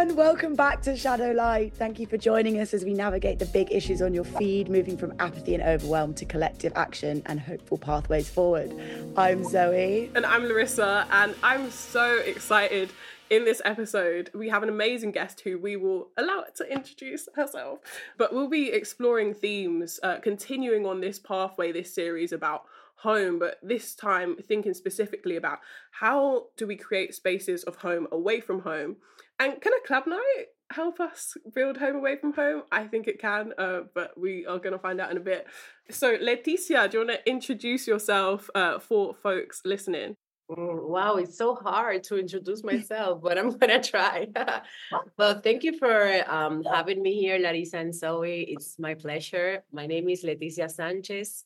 everyone. Welcome back to Shadow Light. Thank you for joining us as we navigate the big issues on your feed, moving from apathy and overwhelm to collective action and hopeful pathways forward. I'm Zoe. And I'm Larissa, and I'm so excited. In this episode, we have an amazing guest who we will allow to introduce herself. But we'll be exploring themes, uh, continuing on this pathway, this series about home, but this time thinking specifically about how do we create spaces of home away from home? And can a club night help us build home away from home? I think it can, uh, but we are going to find out in a bit. So, Leticia, do you want to introduce yourself uh, for folks listening? Mm, wow, it's so hard to introduce myself, but I'm gonna try. well, thank you for um, having me here, Larissa and Zoe. It's my pleasure. My name is Leticia Sanchez.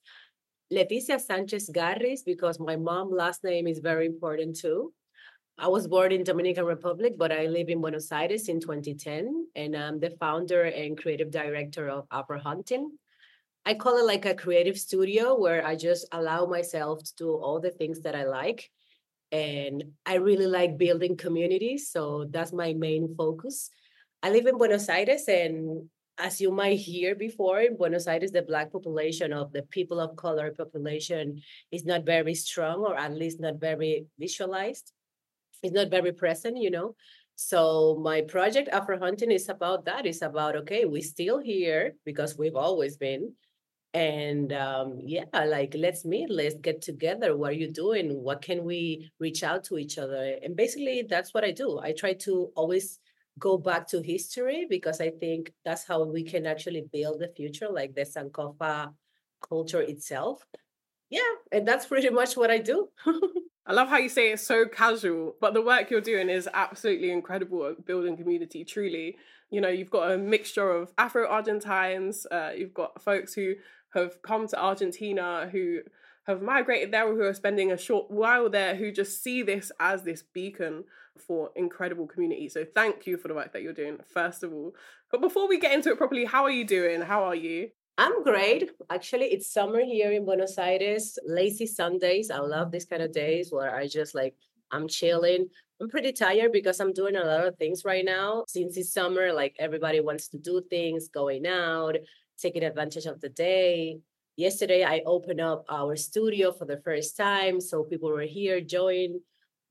Leticia Sanchez Garris because my mom last name is very important too. I was born in Dominican Republic, but I live in Buenos Aires in 2010, and I'm the founder and creative director of Afro Hunting. I call it like a creative studio where I just allow myself to do all the things that I like. And I really like building communities. So that's my main focus. I live in Buenos Aires and as you might hear before, in Buenos Aires, the Black population of the people of color population is not very strong, or at least not very visualized. It's not very present, you know. So my project Afro Hunting is about that. It's about okay, we're still here because we've always been, and um, yeah, like let's meet, let's get together. What are you doing? What can we reach out to each other? And basically, that's what I do. I try to always go back to history because I think that's how we can actually build the future, like the Sankofa culture itself. Yeah, and that's pretty much what I do. I love how you say it's so casual, but the work you're doing is absolutely incredible at building community, truly. You know, you've got a mixture of Afro Argentines, uh, you've got folks who have come to Argentina who have migrated there or who are spending a short while there who just see this as this beacon for incredible community. So thank you for the work that you're doing, first of all. But before we get into it properly, how are you doing? How are you? I'm great. Actually, it's summer here in Buenos Aires. Lazy Sundays. I love these kind of days where I just like I'm chilling. I'm pretty tired because I'm doing a lot of things right now. Since it's summer, like everybody wants to do things, going out, taking advantage of the day. Yesterday, I opened up our studio for the first time. So people were here, join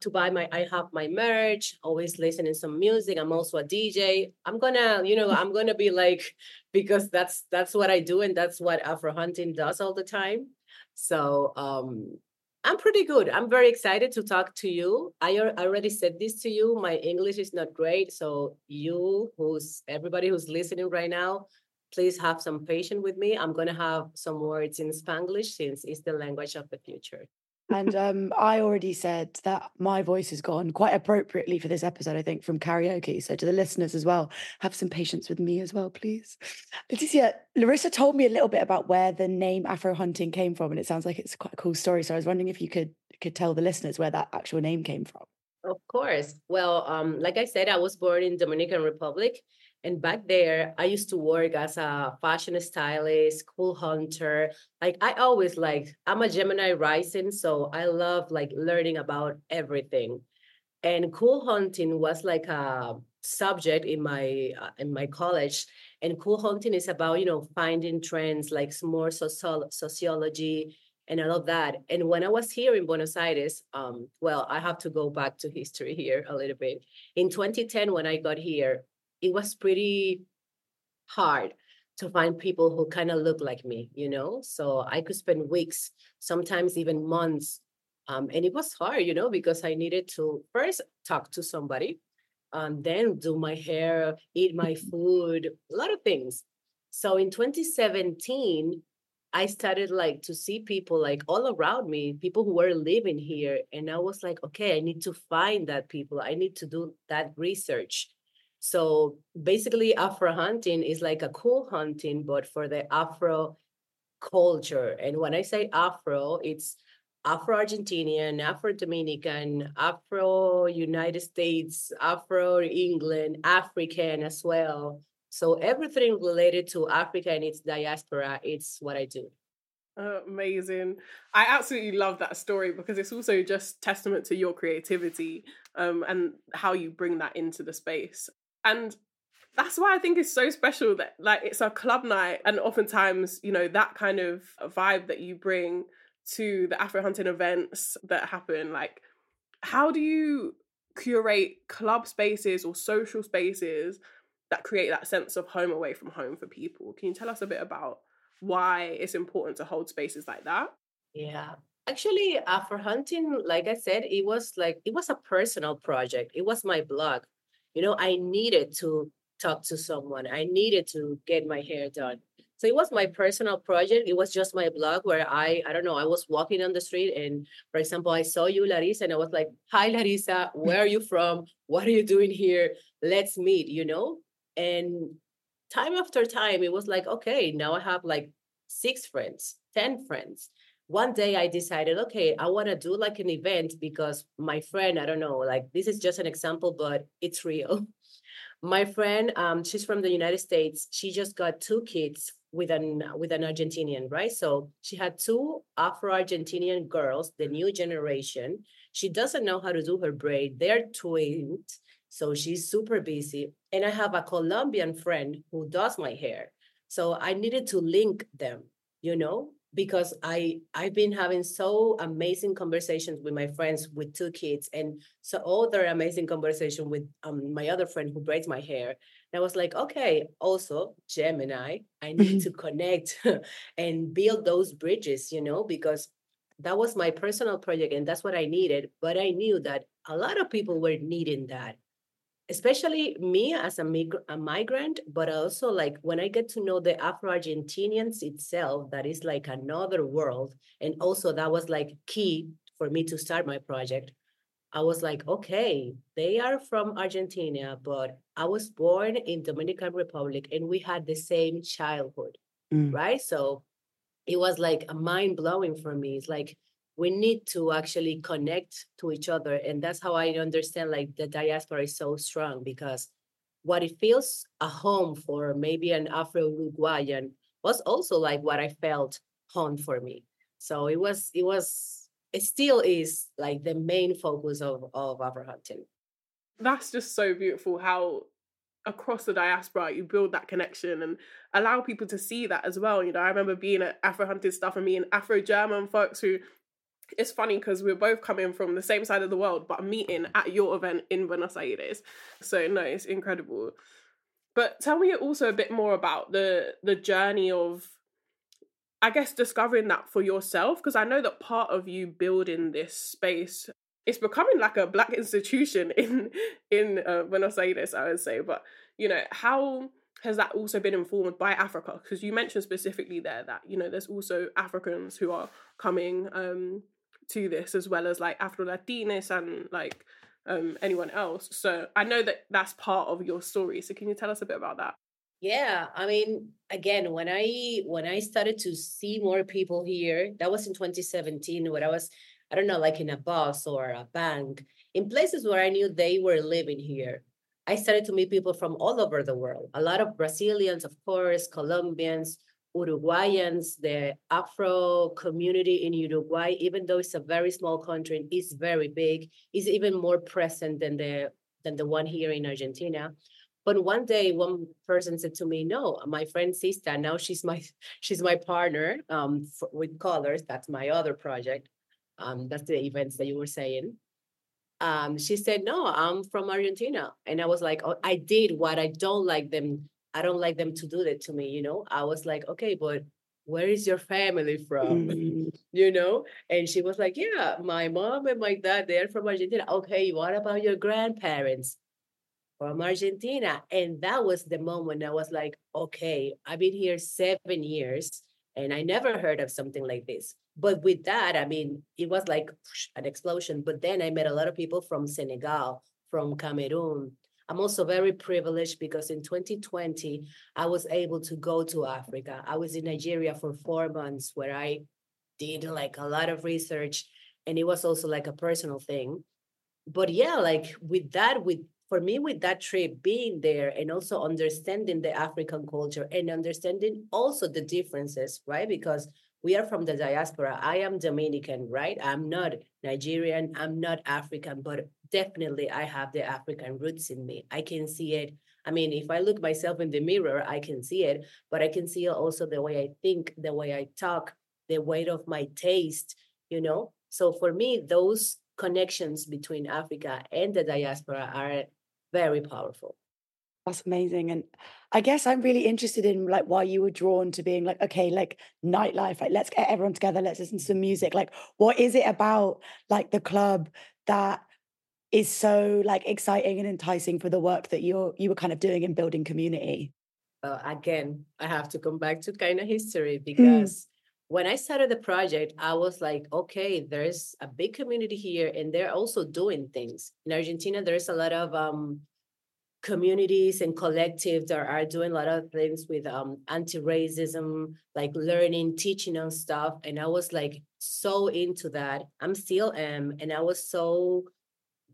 to buy my I have my merch, always listening some music. I'm also a DJ. I'm gonna, you know, I'm gonna be like because that's that's what I do and that's what Afro Hunting does all the time. So um I'm pretty good. I'm very excited to talk to you. I already said this to you. My English is not great, so you who's everybody who's listening right now, please have some patience with me. I'm to have some words in Spanglish since it's the language of the future. And um, I already said that my voice has gone quite appropriately for this episode, I think, from karaoke. So to the listeners as well, have some patience with me as well, please. Leticia, Larissa told me a little bit about where the name Afro Hunting came from, and it sounds like it's quite a cool story. So I was wondering if you could could tell the listeners where that actual name came from. Of course. Well, um, like I said, I was born in Dominican Republic, and back there, I used to work as a fashion stylist, cool hunter. Like I always like, I'm a Gemini rising, so I love like learning about everything. And cool hunting was like a subject in my uh, in my college. And cool hunting is about you know finding trends like more social sociology and all of that. And when I was here in Buenos Aires, um, well, I have to go back to history here a little bit. In 2010, when I got here, it was pretty hard to find people who kind of look like me, you know? So I could spend weeks, sometimes even months. Um, and it was hard, you know, because I needed to first talk to somebody, and then do my hair, eat my food, a lot of things. So in 2017, I started like to see people like all around me, people who were living here. And I was like, okay, I need to find that people. I need to do that research. So basically, Afro hunting is like a cool hunting, but for the Afro culture. And when I say Afro, it's Afro Argentinian, Afro Dominican, Afro United States, Afro England, African as well. So everything related to Africa and its diaspora, it's what I do. Amazing. I absolutely love that story because it's also just testament to your creativity um, and how you bring that into the space. And that's why I think it's so special that like it's a club night and oftentimes, you know, that kind of vibe that you bring to the Afro hunting events that happen, like how do you curate club spaces or social spaces that create that sense of home away from home for people? Can you tell us a bit about why it's important to hold spaces like that? Yeah. Actually, Afro hunting, like I said, it was like it was a personal project. It was my blog. You know, I needed to talk to someone. I needed to get my hair done. So it was my personal project. It was just my blog where I, I don't know, I was walking on the street and, for example, I saw you, Larissa, and I was like, Hi, Larissa, where are you from? What are you doing here? Let's meet, you know? And time after time, it was like, okay, now I have like six friends, 10 friends. One day I decided, okay, I want to do like an event because my friend, I don't know, like this is just an example, but it's real. My friend, um, she's from the United States. She just got two kids with an with an Argentinian, right? So she had two Afro-Argentinian girls, the new generation. She doesn't know how to do her braid. They're twins, so she's super busy. And I have a Colombian friend who does my hair. So I needed to link them, you know, because I I've been having so amazing conversations with my friends with two kids and so other amazing conversation with um, my other friend who braids my hair. And I was like, okay, also Gemini, I need to connect and build those bridges, you know, because that was my personal project and that's what I needed. But I knew that a lot of people were needing that especially me as a, mig- a migrant, but also like when I get to know the Afro Argentinians itself, that is like another world. And also, that was like key for me to start my project. I was like, okay, they are from Argentina, but I was born in Dominican Republic and we had the same childhood, mm. right? So it was like a mind blowing for me. It's like we need to actually connect to each other and that's how i understand like the diaspora is so strong because what it feels a home for maybe an afro uruguayan was also like what i felt home for me. So it was it was it still is like the main focus of of afro hunting that's just so beautiful how across the diaspora you build that connection and allow people to see that as well you know? I remember being at afro hunting stuff and meeting afro german folks who it's funny because we're both coming from the same side of the world, but meeting at your event in Buenos Aires. So no, it's incredible. But tell me also a bit more about the the journey of, I guess, discovering that for yourself, because I know that part of you building this space, it's becoming like a black institution in in uh, Buenos Aires, I would say. But you know, how has that also been informed by Africa? Because you mentioned specifically there that you know there's also Africans who are coming um, to this as well as like Afro Latinas and like um, anyone else. So I know that that's part of your story. So can you tell us a bit about that? Yeah, I mean, again, when I when I started to see more people here, that was in 2017 when I was, I don't know, like in a bus or a bank, in places where I knew they were living here. I started to meet people from all over the world. A lot of Brazilians, of course, Colombians, Uruguayans, the Afro community in Uruguay, even though it's a very small country, is very big, is even more present than the than the one here in Argentina. But one day, one person said to me, "No, my friend Sista, now she's my she's my partner um, for, with Colors. That's my other project. Um, that's the events that you were saying." Um, she said, "No, I'm from Argentina," and I was like, oh, "I did what I don't like them I don't like them to do that to me, you know? I was like, okay, but where is your family from? Mm-hmm. you know? And she was like, yeah, my mom and my dad, they're from Argentina. Okay, what about your grandparents? From Argentina. And that was the moment I was like, okay, I've been here seven years and I never heard of something like this. But with that, I mean, it was like an explosion. But then I met a lot of people from Senegal, from Cameroon, I'm also very privileged because in 2020, I was able to go to Africa. I was in Nigeria for four months where I did like a lot of research and it was also like a personal thing. But yeah, like with that, with for me, with that trip, being there and also understanding the African culture and understanding also the differences, right? Because we are from the diaspora. I am Dominican, right? I'm not Nigerian, I'm not African, but definitely I have the African roots in me. I can see it. I mean, if I look myself in the mirror, I can see it, but I can see also the way I think, the way I talk, the weight of my taste, you know? So for me, those connections between Africa and the diaspora are very powerful. That's amazing. And I guess I'm really interested in like why you were drawn to being like, okay, like nightlife, like let's get everyone together, let's listen to some music. Like, what is it about like the club that is so like exciting and enticing for the work that you're you were kind of doing in building community? Uh, again, I have to come back to kind of history Mm. because when I started the project, I was like, okay, there's a big community here, and they're also doing things. In Argentina, there's a lot of um, communities and collectives that are doing a lot of things with um, anti-racism, like learning, teaching and stuff. And I was like so into that. I'm still am, and I was so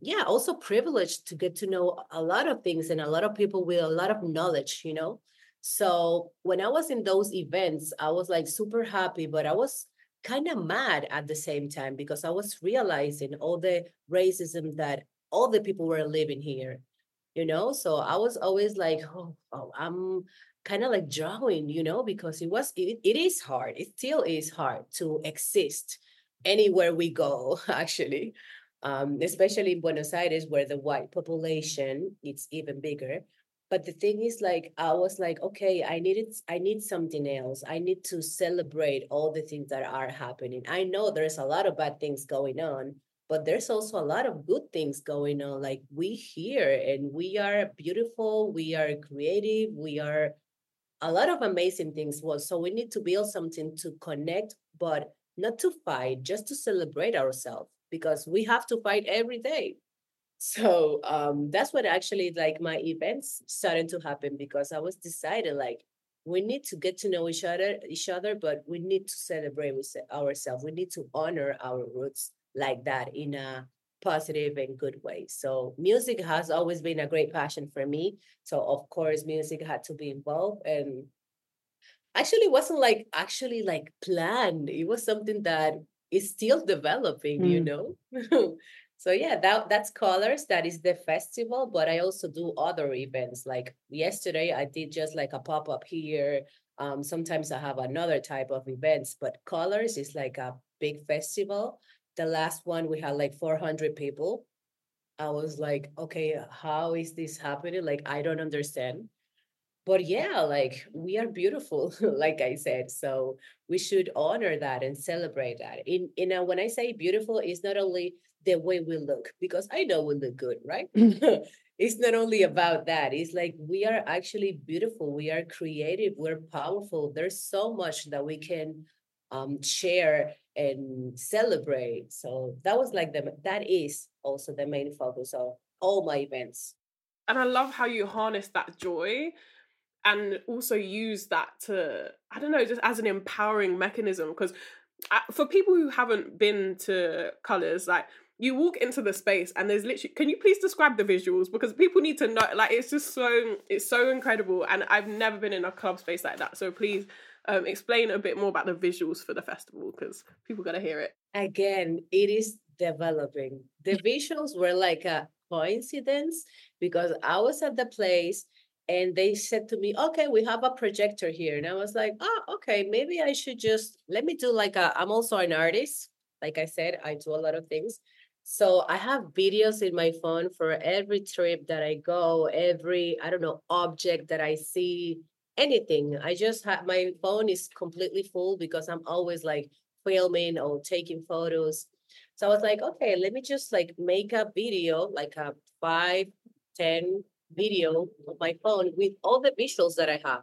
yeah, also privileged to get to know a lot of things and a lot of people with a lot of knowledge, you know. So when I was in those events, I was like super happy, but I was kind of mad at the same time because I was realizing all the racism that all the people were living here, you know. So I was always like, oh, oh I'm kind of like drawing, you know, because it was it, it is hard. It still is hard to exist anywhere we go, actually. Um, especially in Buenos Aires, where the white population it's even bigger. But the thing is like i was like okay i needed i need something else. I need to celebrate all the things that are happening. I know there's a lot of bad things going on but there's also a lot of good things going on. Like we here and we are beautiful we are creative we are a lot of amazing things. Was so we need to build something to connect but not to fight just to celebrate ourselves because we have to fight every day so um, that's what actually like my events started to happen because I was decided like we need to get to know each other, each other, but we need to celebrate ourselves. We need to honor our roots like that in a positive and good way. So music has always been a great passion for me. So of course, music had to be involved, and actually it wasn't like actually like planned. It was something that is still developing, mm. you know. So yeah, that that's Colors. That is the festival, but I also do other events. Like yesterday, I did just like a pop up here. Um, sometimes I have another type of events, but Colors is like a big festival. The last one we had like 400 people. I was like, okay, how is this happening? Like I don't understand. But yeah, like we are beautiful, like I said. So we should honor that and celebrate that. In in a, when I say beautiful, it's not only the way we look because I know we look good, right? it's not only about that. It's like we are actually beautiful. We are creative. We're powerful. There's so much that we can um, share and celebrate. So that was like the that is also the main focus of all my events. And I love how you harness that joy and also use that to I don't know just as an empowering mechanism because for people who haven't been to colors like you walk into the space and there's literally can you please describe the visuals? Because people need to know like it's just so it's so incredible and i've never been in a club space like that so please um, explain a bit more about the visuals for the festival because people gotta hear it. Again it is developing. The visuals were like a coincidence because i was at the place and they said to me okay we have a projector here and i was like oh okay maybe i should just let me do like a i'm also an artist like i said i do a lot of things so I have videos in my phone for every trip that I go, every, I don't know, object that I see, anything. I just have my phone is completely full because I'm always like filming or taking photos. So I was like, okay, let me just like make a video, like a five, ten video on my phone with all the visuals that I have,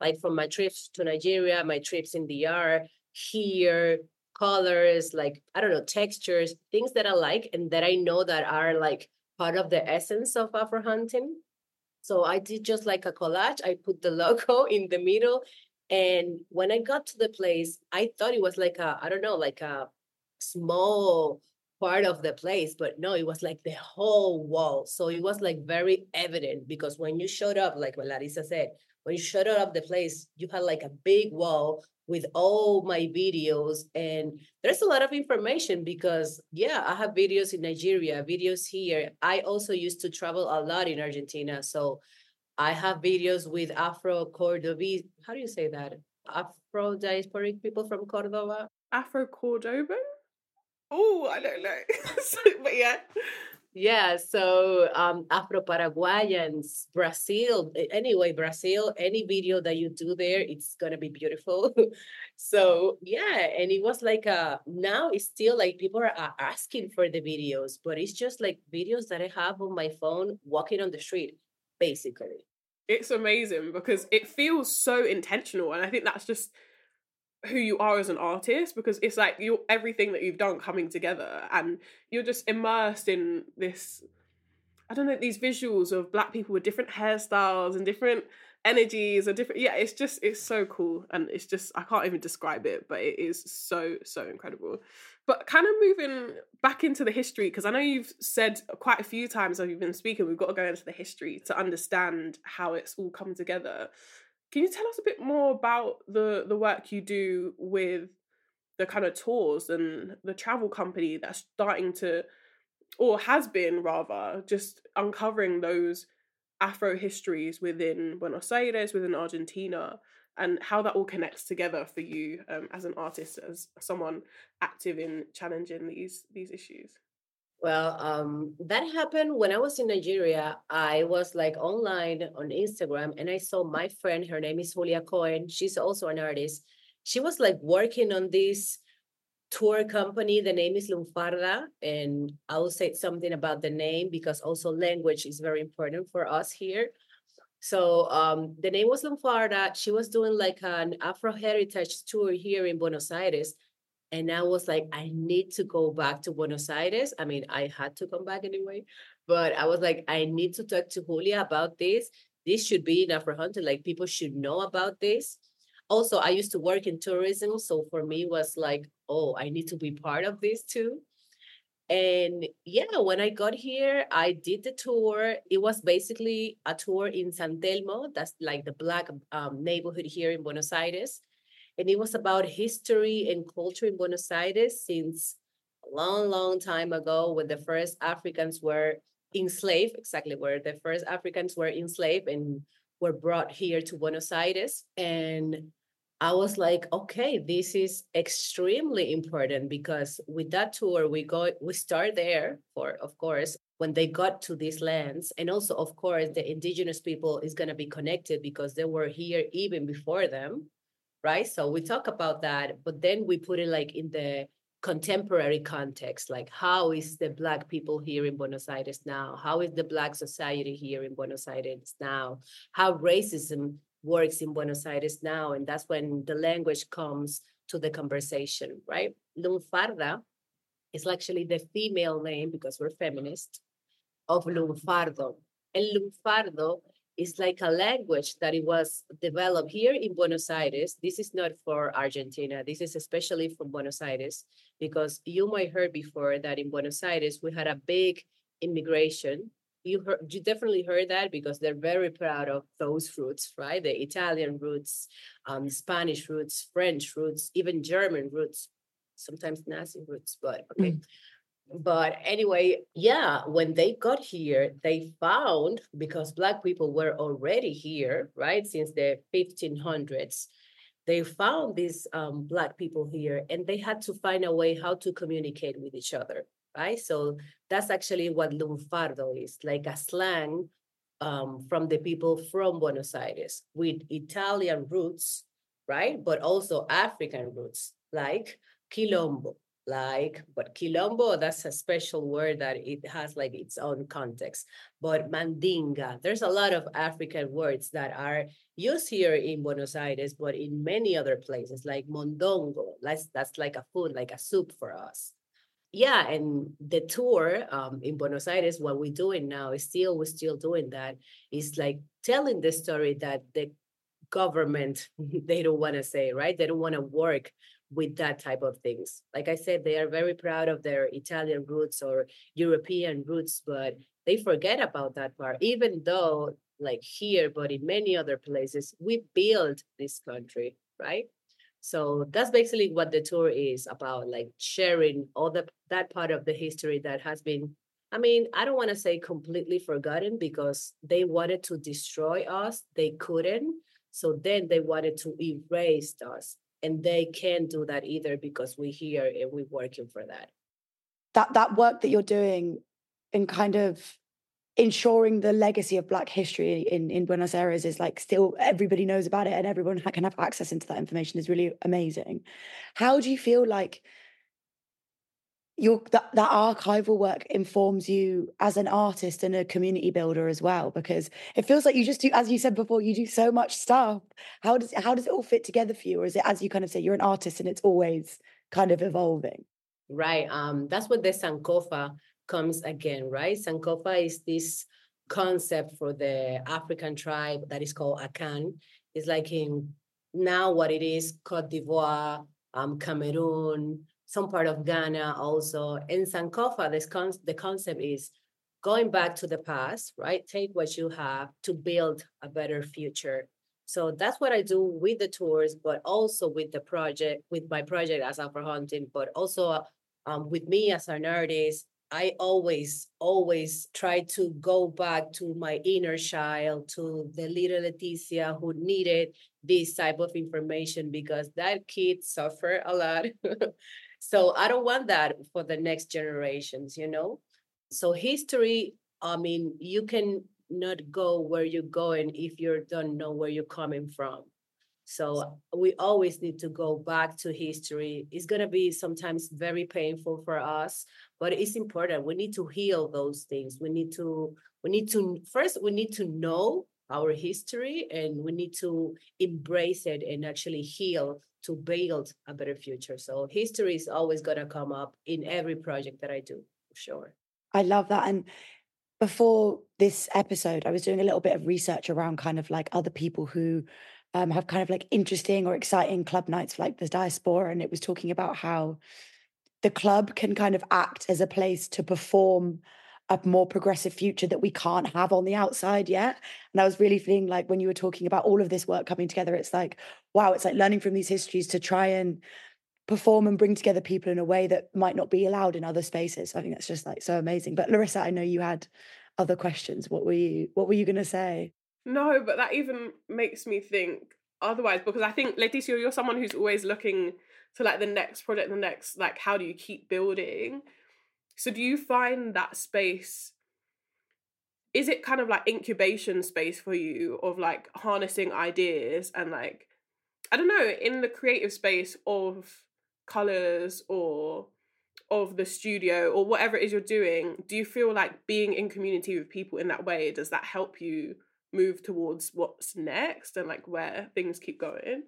like from my trips to Nigeria, my trips in DR, here, colors, like I don't know, textures, things that I like and that I know that are like part of the essence of Afro hunting. So I did just like a collage. I put the logo in the middle. And when I got to the place, I thought it was like a, I don't know, like a small part of the place, but no, it was like the whole wall. So it was like very evident because when you showed up, like what Larissa said, when you showed up the place, you had like a big wall with all my videos and there's a lot of information because yeah i have videos in nigeria videos here i also used to travel a lot in argentina so I have videos with Afro Cordobese. How do you say that? Afro diasporic people from Córdoba. Afro Cordoban. Oh, I don't know, but yeah. Yeah, so um, Afro Paraguayans, Brazil, anyway, Brazil, any video that you do there, it's gonna be beautiful. so yeah, and it was like uh now it's still like people are asking for the videos, but it's just like videos that I have on my phone walking on the street, basically. It's amazing because it feels so intentional, and I think that's just who you are as an artist because it's like you everything that you've done coming together and you're just immersed in this I don't know these visuals of black people with different hairstyles and different energies and different yeah it's just it's so cool and it's just I can't even describe it but it is so so incredible. But kind of moving back into the history because I know you've said quite a few times as you've been speaking we've got to go into the history to understand how it's all come together can you tell us a bit more about the the work you do with the kind of tours and the travel company that's starting to or has been rather just uncovering those afro histories within Buenos Aires within Argentina and how that all connects together for you um, as an artist as someone active in challenging these these issues well, um, that happened when I was in Nigeria. I was like online on Instagram and I saw my friend, her name is Julia Cohen. She's also an artist. She was like working on this tour company. The name is Lunfarda. And I will say something about the name because also language is very important for us here. So um, the name was Lunfarda. She was doing like an Afro heritage tour here in Buenos Aires. And I was like, I need to go back to Buenos Aires. I mean, I had to come back anyway, but I was like, I need to talk to Julia about this. This should be enough for Hunter. Like people should know about this. Also, I used to work in tourism. So for me was like, oh, I need to be part of this too. And yeah, when I got here, I did the tour. It was basically a tour in San Telmo, that's like the black um, neighborhood here in Buenos Aires and it was about history and culture in Buenos Aires since a long, long time ago when the first Africans were enslaved, exactly where the first Africans were enslaved and were brought here to Buenos Aires. And I was like, okay, this is extremely important because with that tour, we go, we start there for, of course, when they got to these lands. And also, of course, the indigenous people is going to be connected because they were here even before them right? So we talk about that, but then we put it like in the contemporary context, like how is the Black people here in Buenos Aires now? How is the Black society here in Buenos Aires now? How racism works in Buenos Aires now? And that's when the language comes to the conversation, right? Lunfarda is actually the female name because we're feminist of Lunfardo. And Lunfardo it's like a language that it was developed here in Buenos Aires. This is not for Argentina. This is especially from Buenos Aires because you might heard before that in Buenos Aires we had a big immigration. You heard, you definitely heard that because they're very proud of those roots, right? The Italian roots, um, Spanish roots, French roots, even German roots, sometimes Nazi roots, but okay. Mm but anyway, yeah, when they got here, they found because Black people were already here, right, since the 1500s, they found these um, Black people here and they had to find a way how to communicate with each other, right? So that's actually what lunfardo is like a slang um, from the people from Buenos Aires with Italian roots, right? But also African roots, like quilombo, like but quilombo that's a special word that it has like its own context. But mandinga there's a lot of african words that are used here in buenos aires but in many other places like mondongo. That's that's like a food like a soup for us. Yeah and the tour um, in buenos aires what we're doing now is still we're still doing that is like telling the story that the government they don't want to say right? They don't want to work with that type of things. Like I said, they are very proud of their Italian roots or European roots, but they forget about that part, even though, like here, but in many other places, we built this country, right? So that's basically what the tour is about, like sharing all the that part of the history that has been I mean, I don't want to say completely forgotten because they wanted to destroy us. They couldn't. So then they wanted to erase us. And they can't do that either because we're here and we're working for that. That that work that you're doing in kind of ensuring the legacy of black history in in Buenos Aires is like still everybody knows about it and everyone can have access into that information is really amazing. How do you feel like your that, that archival work informs you as an artist and a community builder as well because it feels like you just do as you said before you do so much stuff. How does how does it all fit together for you? Or is it as you kind of say you're an artist and it's always kind of evolving? Right um that's what the sankofa comes again right? Sankofa is this concept for the african tribe that is called akan. It's like in now what it is cote d'ivoire um cameroon some part of Ghana also. In Sankofa, this con- the concept is going back to the past, right? Take what you have to build a better future. So that's what I do with the tours, but also with the project, with my project as Afro Hunting, but also um, with me as an artist. I always, always try to go back to my inner child, to the little Leticia who needed this type of information because that kid suffered a lot. So I don't want that for the next generations, you know? So history, I mean, you can not go where you're going if you don't know where you're coming from. So we always need to go back to history. It's going to be sometimes very painful for us, but it's important. We need to heal those things. We need to we need to first we need to know our history and we need to embrace it and actually heal to build a better future. So history is always going to come up in every project that I do, for sure. I love that. And before this episode, I was doing a little bit of research around kind of like other people who um, have kind of like interesting or exciting club nights like the diaspora. And it was talking about how the club can kind of act as a place to perform a more progressive future that we can't have on the outside yet. And I was really feeling like when you were talking about all of this work coming together, it's like, wow, it's like learning from these histories to try and perform and bring together people in a way that might not be allowed in other spaces. I think that's just like so amazing. But Larissa, I know you had other questions. What were you what were you gonna say? No, but that even makes me think otherwise because I think Leticia, you're someone who's always looking to like the next project, the next like how do you keep building? So do you find that space is it kind of like incubation space for you of like harnessing ideas and like I don't know, in the creative space of colors or of the studio or whatever it is you're doing, do you feel like being in community with people in that way does that help you move towards what's next and like where things keep going?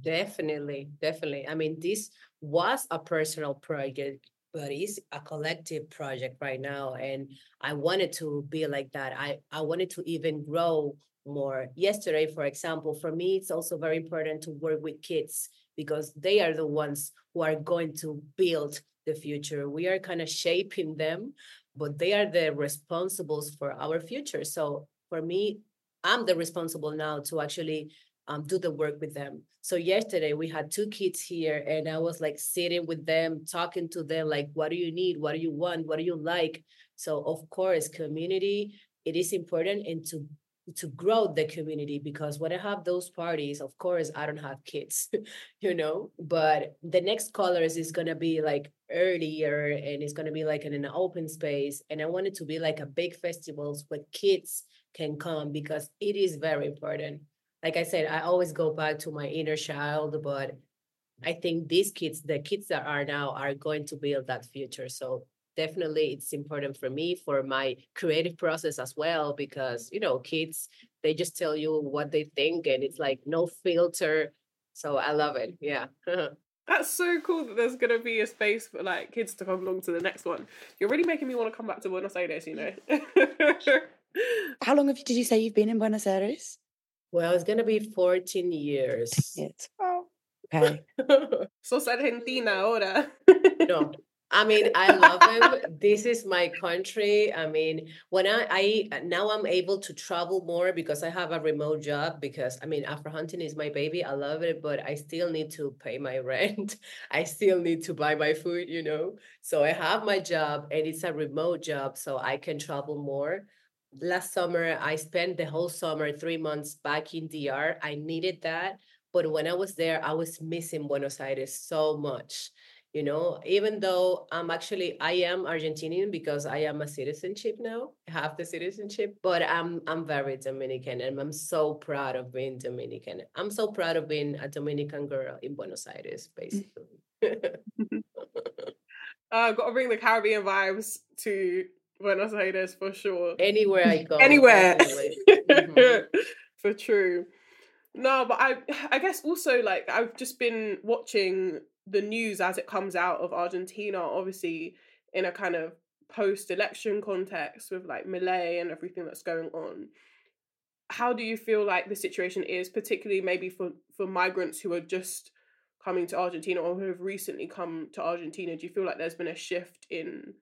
Definitely, definitely. I mean, this was a personal project but it's a collective project right now and i wanted to be like that. I i wanted to even grow more. Yesterday for example for me it's also very important to work with kids because they are the ones who are going to build the future. We are kind of shaping them but they are the responsibles for our future. So for me i'm the responsible now to actually um, do the work with them. So yesterday we had two kids here, and I was like sitting with them, talking to them, like, what do you need? What do you want? What do you like? So of course, community it is important, and to to grow the community because when I have those parties, of course, I don't have kids, you know, but the next colors is to be like earlier and it's to be like in an open space. And I want it to be like a big festivals where kids can come because it is very important like I said, I always go back to my inner child, but I think these kids, the kids that are now, are going to build that future. So definitely it's important for me for my creative process as well because you know kids they just tell you what they think and it's like no filter. So i love it. Yeah. That's so cool that there's gonna be a space for like kids to come along to the next one. You're really making me want to come back to buenos aires you know. How long have you, did you say you've been in buenos aires well, it's gonna be 14 years. It's oh, okay. Sos Argentina ahora. no, I mean, I love him. this is my country. I mean, when I, I uh, now I'm able to travel more because I have a remote job. Because I mean, Afro hunting is my baby. I love it, but I still need to pay my rent. I still need to buy my food. You know, so I have my job, and it's a remote job, so I can travel more. Last summer, I spent the whole summer, three months back in DR. I needed that, but when I was there, I was missing Buenos Aires so much you know? Even though i'm actually i am argentinian because i am a citizenship now have the citizenship but i'm i'm very dominican and i'm so proud of being dominican. I'm so proud of being a dominican girl in buenos aires basically. Uh gotta bring the caribbean vibes to buenos aires for sure anywhere i go anywhere mm-hmm. for true no but i i guess also like i've just been watching the news as it comes out of Argentina, obviously in a kind of post-election context with like Milei and everything that's going on. How do you feel like the situation is, particularly maybe for for migrants who are just coming to Argentina or who have recently come to Argentina? Do you feel like there's been a shift in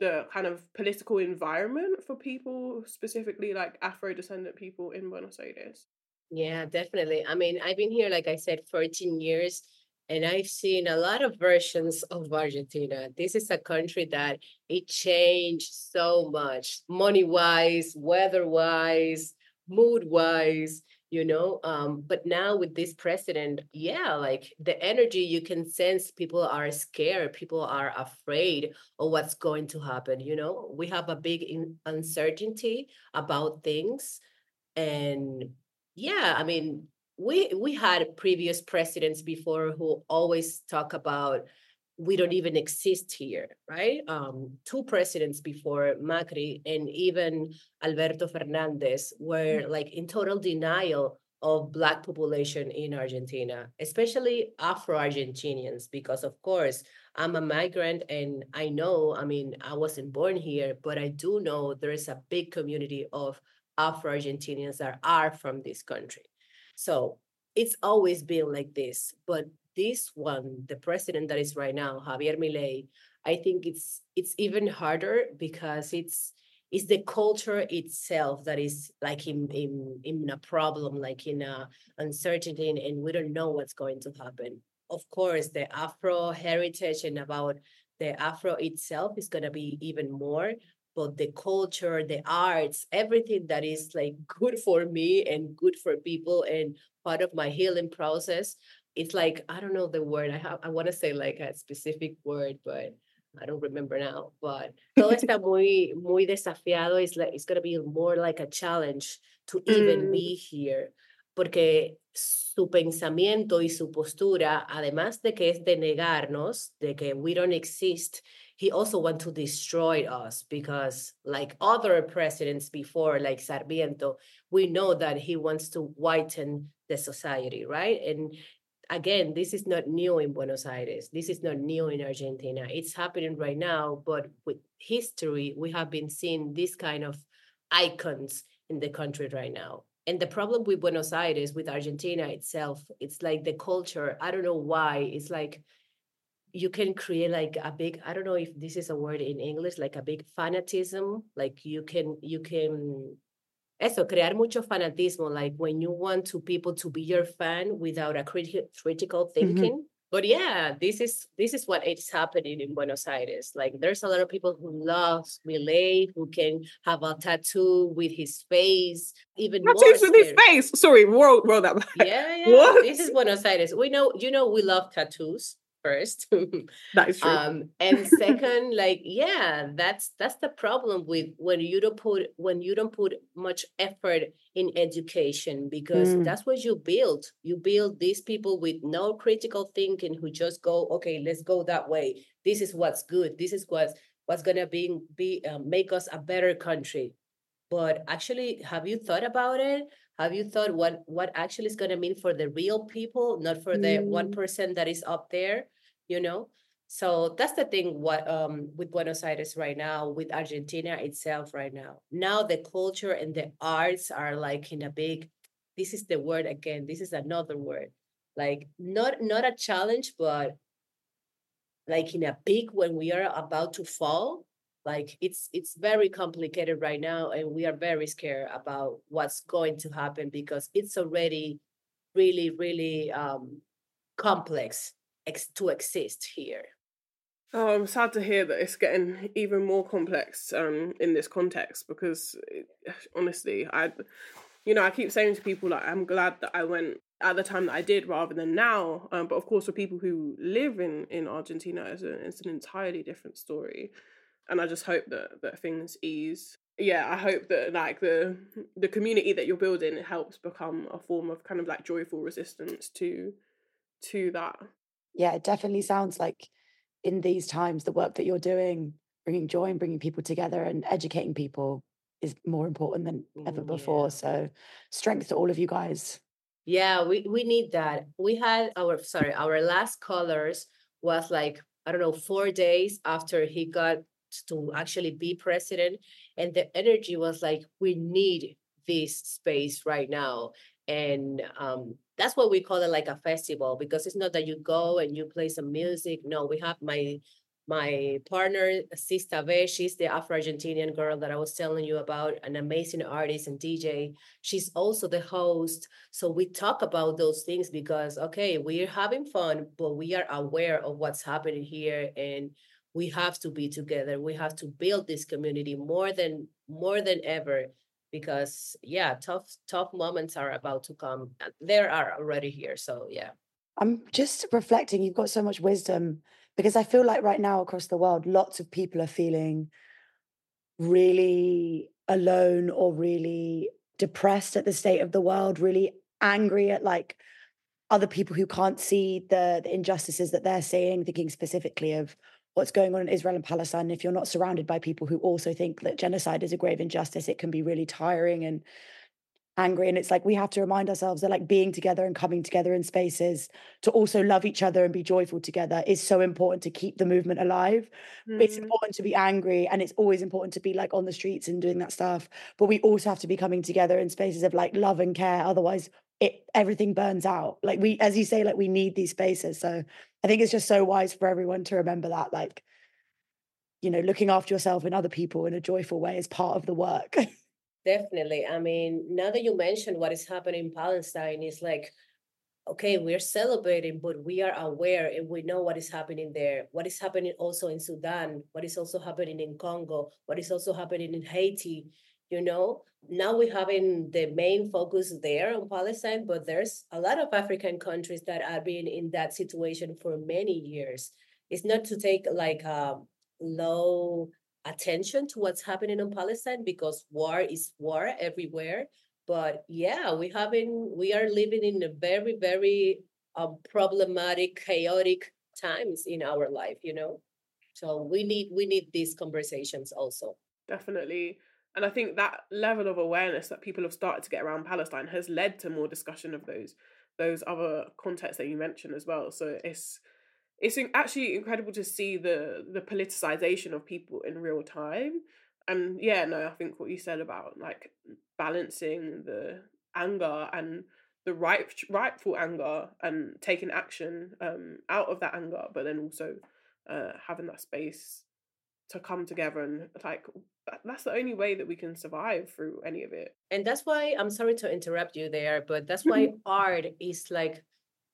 the kind of political environment for people, specifically like Afro descendant people in Buenos Aires? Yeah, definitely. I mean, I've been here, like I said, 14 years and I've seen a lot of versions of Argentina. This is a country that it changed so much, money wise, weather wise, mood wise, you know. Um, but now with this president, yeah, like the energy you can sense, people are scared, people are afraid of what's going to happen. You know, we have a big uncertainty about things, and yeah, I mean, we we had previous presidents before who always talk about we don't even exist here, right? Um, two presidents before Macri and even Alberto Fernandez were mm. like in total denial of black population in Argentina, especially Afro-Argentinians, because of course I'm a migrant and I know, I mean, I wasn't born here, but I do know there is a big community of Afro-Argentinians that are from this country. So it's always been like this. But this one, the president that is right now, Javier Milei, I think it's it's even harder because it's it's the culture itself that is like in in in a problem, like in a uncertainty, and we don't know what's going to happen. Of course, the Afro heritage and about the Afro itself is gonna be even more, but the culture, the arts, everything that is like good for me and good for people and part of my healing process. It's like I don't know the word. I have I want to say like a specific word, but I don't remember now. But todo está muy muy desafiado. It's like it's gonna be more like a challenge to even mm. be here. Porque su pensamiento y su postura, además de que es de negarnos, de que we don't exist, he also want to destroy us because like other presidents before like sarmiento we know that he wants to whiten the society right and again this is not new in buenos aires. This is not new in argentina. It's happening right now but with history we have been seeing this kind of icons in the country right now. And the problem with buenos aires with argentina itself it's like the culture. I don't know why. It's like you can create like a big i don't know if this is a word in english like a big fanatism. Like you can you can eso crear mucho fanatismo like when you want to people to be your fan without a criti- critical mm-hmm. thinking mm-hmm. but yeah this is this is what is happening in buenos aires like there's a lot of people who love Milei, who can have a tattoo with his face even tattoos with his face sorry roll, roll that back. yeah yeah what? this is buenos aires we know you know we love tattoos first. That is true. Um and second like yeah that's that's the problem with when you don't put when you don't put much effort in education because mm. that's what you build. You build these people with no critical thinking who just go okay let's go that way. This is what's good. This is what's what's gonna be be uh, make us a better country but actually have you thought about it? Have you thought what what actually is going to mean for the real people not for the one person that is up there you know? So that's the thing what um with buenos aires right now with argentina itself right now. Now the culture and the arts are like in a big this is the word again this is another word. Like not not a challenge but like in a peak when we are about to fall like it's it's very complicated right now and we are very scared about what's going to happen because it's already really really um complex ex- to exist here Oh, I'm sad to hear that it's getting even more complex um, in this context because, it, honestly, I, you know, I keep saying to people like I'm glad that I went at the time that I did rather than now. Um, but of course, for people who live in in Argentina, it's, a, it's an entirely different story and I just hope that that things ease. Yeah, I hope that like the the community that you're building helps become a form of kind of like joyful resistance to to that. Yeah, it definitely sounds like in these times the work that you're doing, bringing joy and bringing people together and educating people is more important than ever before. Yeah. So strength to all of you guys. Yeah, we we need that. We had our sorry, our last colors was like I don't know, four days after he got to actually be president. And the energy was like, we need this space right now. And um, that's what we call it like a festival because it's not that you go and you play some music. No, we have my my partner, Sista Ve, she's the Afro-Argentinian girl that I was telling you about, an amazing artist and DJ. She's also the host. So we talk about those things because, okay, we're having fun, but we are aware of what's happening here. And we have to be together. We have to build this community more than more than ever because yeah tough tough moments are about to come. Uh, there are already here so yeah. I'm just reflecting you've got so much wisdom because i feel like right now across the world lots of people are feeling really alone or really depressed at the state of the world really angry at like other people who can't see the, the injustices that they're seeing thinking specifically of what's going on in Israel and Palestine. If you're not surrounded by people who also think that genocide is a grave injustice, it can be really tiring and angry. And it's like we have to remind ourselves that like being together and coming together in spaces to also love each other and be joyful together is so important to keep the movement alive. Mm. It's important to be angry and it's always important to be like on the streets and doing that stuff. But we also have to be coming together in spaces of like love and care. Otherwise, it everything burns out. Like we, as you say, like we need these spaces. So I think it's just so wise for everyone to remember that, like, you know, looking after yourself and other people in a joyful way is part of the work. Definitely. I mean, now that you mentioned what is happening in Palestine, is like, okay, we're celebrating, but we are aware and we know what is happening there. What is happening also in Sudan? What is also happening in Congo? What is also happening in Haiti? you know now we're having the main focus there on palestine but there's a lot of african countries that have been in that situation for many years it's not to take like a low attention to what's happening in palestine because war is war everywhere but yeah we haven't. we are living in a very very um, problematic chaotic times in our life you know so we need we need these conversations also definitely and I think that level of awareness that people have started to get around Palestine has led to more discussion of those those other contexts that you mentioned as well. So it's it's actually incredible to see the the politicization of people in real time. And yeah, no, I think what you said about like balancing the anger and the right rightful anger and taking action um out of that anger, but then also uh having that space to come together and like that's the only way that we can survive through any of it and that's why i'm sorry to interrupt you there but that's why art is like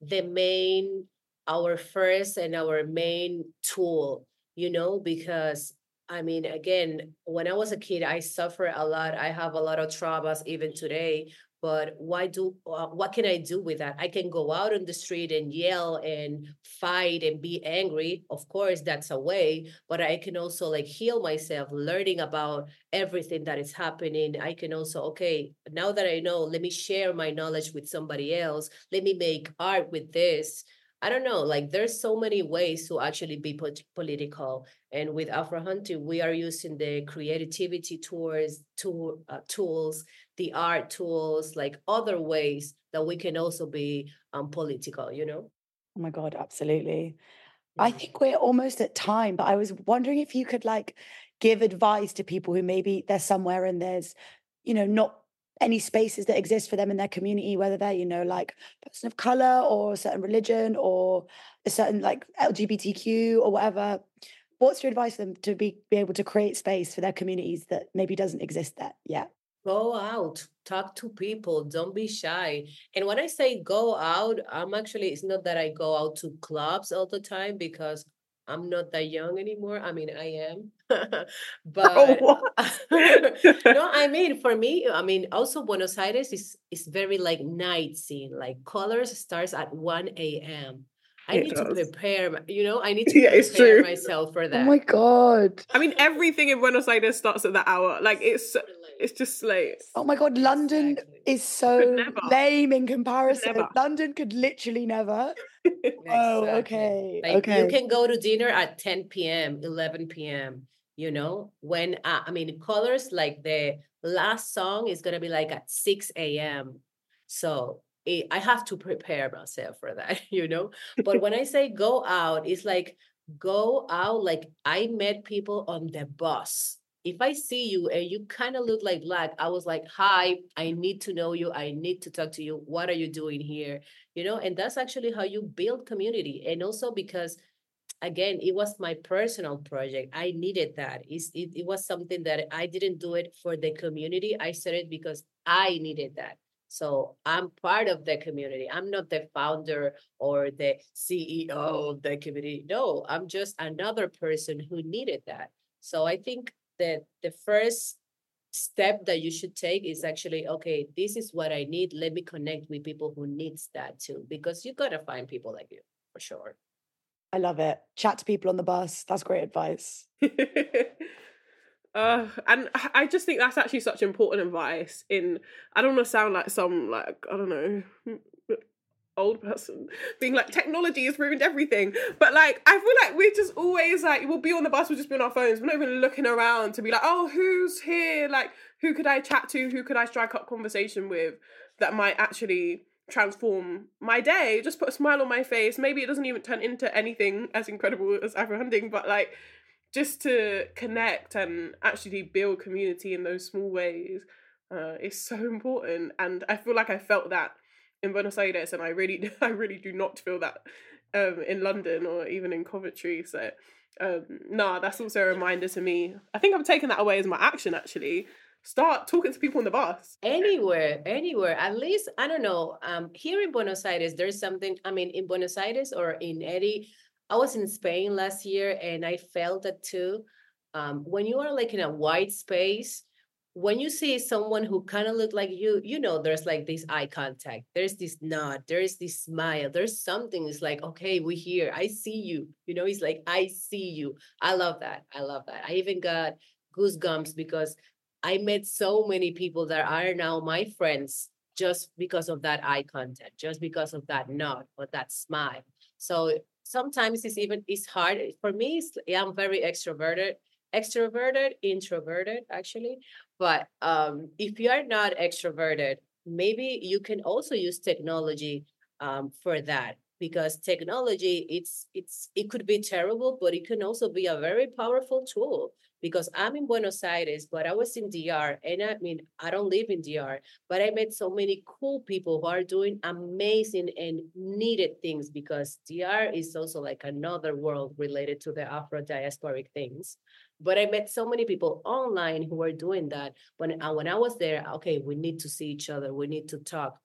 the main our first and our main tool you know because i mean again when i was a kid i suffered a lot. I have a lot of traumas even today but why do uh, what can i do with that? I can go out on the street and yell and fight and be angry of course that's a way but i can also like heal myself learning about everything that is happening. I can also okay now that i know let me share my knowledge with somebody else. Let me make art with this I don't know, like there's so many ways to actually be political. And with Afro Hunting, we are using the creativity tool, uh, tools, the art tools, like other ways that we can also be um, political, you know? Oh my God, absolutely. Yeah. I think we're almost at time, but I was wondering if you could like give advice to people who maybe they're somewhere and there's, you know, not any spaces that exist for them in their community, whether they're, you know, like person of color or a certain religion or a certain like LGBTQ or whatever. What's your advice for them to be, be able to create space for their communities that maybe doesn't exist there yet? Go out, talk to people, don't be shy. And when I say go out, I'm actually, it's not that I go out to clubs all the time because I'm not that young anymore. I mean, I am. Oh, but Oh, no, I mean, for me, I mean, also Buenos Aires is is very like night scene. Like colors starts at 1 a.m. I It need to prepare, you know, I need to Yeah, prepare true. myself for that. oh my God. I mean, everything in Buenos Aires starts at that hour. Like it's it's just late. Oh my God. London Exactly. is so lame in comparison. never. London could literally never. Oh, Exactly. okay. Like okay. you can go to dinner at 10 p.m., 11 p.m. You know, when uh, I mean, colors like the last song is gonna be like at 6 a.m. So it, I have to prepare myself for that, you know. But when I say go out, it's like go out. Like I met people on the bus. If I see you and you kind of look like black, I was like, "Hi, I need to know you. I need to talk to you. What are you doing here?" You know and that's actually how you build community. And also because again it was my personal project. I needed that. It, it was something that i didn't do it for the community. I started because i needed that. So i'm part of the community. I'm not the founder or the ceo of the community. No i'm just another person who needed that. So i think that the first step that you should take is actually okay this is what i need let me connect with people who needs that too because you gotta find people like you for sure I love it. Chat to people on the bus. That's great advice. uh, and I- just think that's actually such important advice. In I don't want to sound like some like I don't know old person being like technology has ruined everything, but like I feel like we're just always like we'll be on the bus, we'll just be on our phones. We're not even looking around to be like, oh, who's here? Like, who could I chat to? Who could I strike up conversation with that might actually transform my day? Just put a smile on my face. Maybe it doesn't even turn into anything as incredible as Afro Hunting, but like just to connect and actually build community in those small ways uh, is so important. And I feel like I felt that in Buenos Aires, and I really, I really do not feel that um, in London or even in Coventry. So, um, nah, that's also a reminder to me. I think I'm taking that away as my action. Actually, start talking to people on the bus. anywhere anywhere at least i don't know um here in buenos aires there's something i mean in buenos aires or in eddie i was in spain last year and i felt that too um when you are like in a white space when you see someone who kind of look like you you know there's like this eye contact there's this nod there's this smile there's something it's like okay we here i see you you know it's like i see you i love that i love that i even got goosebumps because I met so many people that are now my friends just because of that eye contact, just because of that nod or that smile. So sometimes it's even it's hard for me. I'm very extroverted, extroverted, introverted actually. But um, if you are not extroverted, maybe you can also use technology um, for that because technology it's it's it could be terrible, but it can also be a very powerful tool because I'm in Buenos Aires, but I was in DR, and I mean, I don't live in DR, but I met so many cool people who are doing amazing and needed things because DR is also like another world related to the Afro diasporic things. But I met so many people online who are doing that. When uh, when I was there, okay, we need to see each other, we need to talk.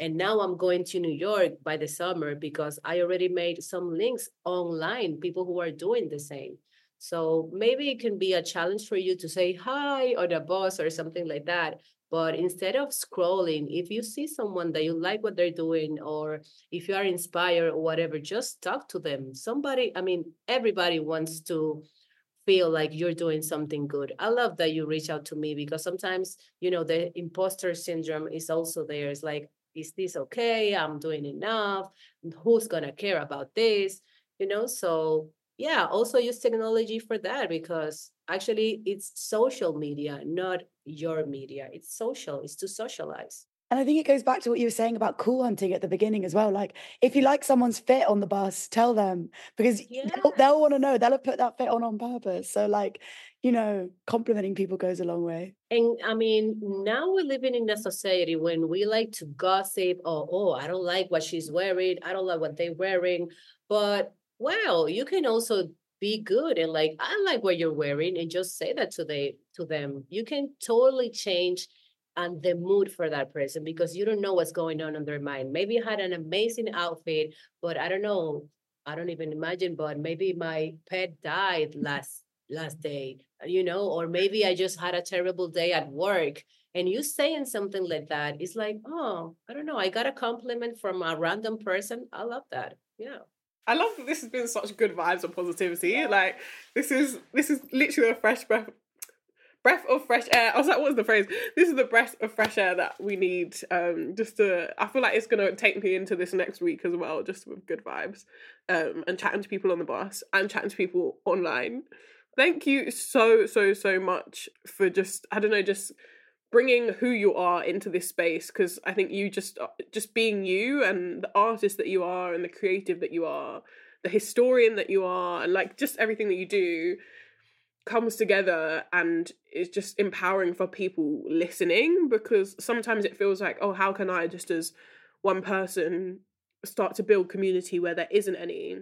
And now I'm going to New York by the summer because I already made some links online, people who are doing the same. So maybe it can be a challenge for you to say hi or the boss or something like that. But instead of scrolling, if you see someone that you like what they're doing, or if you are inspired or whatever, just talk to them. Somebody, I mean, everybody wants to feel like you're doing something good. I love that you reach out to me because sometimes, you know, the imposter syndrome is also there. It's like, is this okay? I'm doing enough. Who's going to care about this? You know, so yeah also use technology for that because actually it's social media not your media it's social it's to socialize And I think it goes back to what you were saying about cool hunting at the beginning as well. Like, if you like someone's fit on the bus, tell them because Yeah. they'll, they'll want to know. They'll have put that fit on on purpose. So, like, you know, complimenting people goes a long way. And I mean, now we're living in a society when we like to gossip. Oh, oh, I don't like what she's wearing. I don't like what they're wearing. But well, you can also be good and like, I like what you're wearing, and just say that to they to them. You can totally change and the mood for that person because you don't know what's going on in their mind. Maybe you had an amazing outfit, but I don't know. I don't even imagine, but maybe my pet died last last day, you know, or maybe I just had a terrible day at work. And you saying something like that, it's like, oh, I don't know. I got a compliment from a random person. I love that. Yeah. I love that this has been such good vibes and positivity. Like this is this is literally a fresh breath breath of fresh air. I was like, what was the phrase? This is the breath of fresh air that we need. Um, just to I feel like it's gonna take me into this next week as well, just with good vibes. Um, and chatting to people on the bus and chatting to people online. Thank you so so so much for just I don't know just bringing who you are into this space because I think you just uh, just being you and the artist that you are and the creative that you are, the historian that you are, and like just everything that you do comes together and is just empowering for people listening because sometimes it feels like oh how can I just as one person start to build community where there isn't any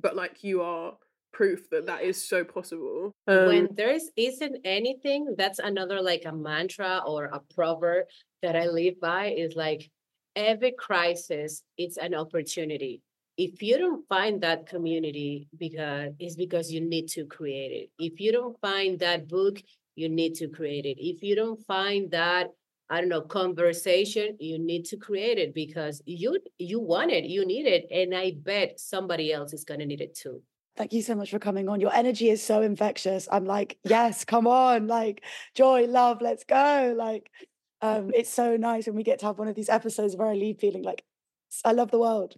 but like you are proof that that is so possible when Um, there's isn't anything, that's another like a mantra or a proverb that I live by is like every crisis it's an opportunity. If you don't find that community because it's because you need to create it. If you don't find that book, you need to create it. If you don't find that I don't know conversation, you need to create it because you you want it, you need it, and I bet somebody else is gonna need it too. Thank you so much for coming on. Your energy is so infectious. I'm like, yes, come on, like joy, love, let's go. Like, um, it's so nice when we get to have one of these episodes where I leave feeling like I love the world.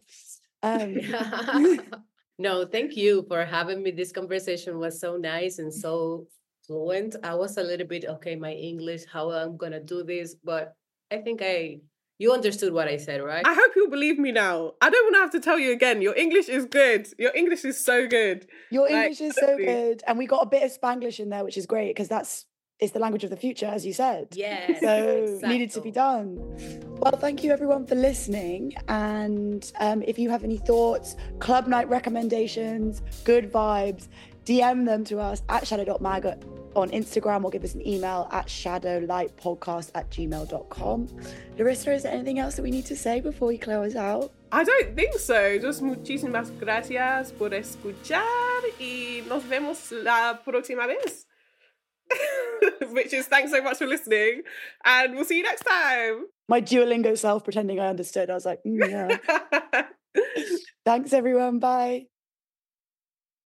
Um, no, thank you for having me. This conversation was so nice and so fluent. I was a little bit okay, my English, how I'm gonna do this, but I think I you understood what I said, right? I hope you'll believe me now. I don't want to have to tell you again. Your English is good. Your English is so good. your Like, English is so good, and we got a bit of Spanglish in there, which is great because that's it's the language of the future, as you said. Yeah. so needed to be done. Well, thank you everyone for listening. And um, if you have any thoughts, club night recommendations, good vibes, DM them to us at shadow.mag on Instagram or give us an email at shadowlightpodcast at gmail.com. Larissa, is there anything else that we need to say before we close out? I don't think so. Just muchísimas gracias por escuchar y nos vemos la próxima vez. Which is thanks so much for listening, and we'll see you next time. My Duolingo self pretending I understood. I was like, mm, yeah. Thanks everyone. Bye.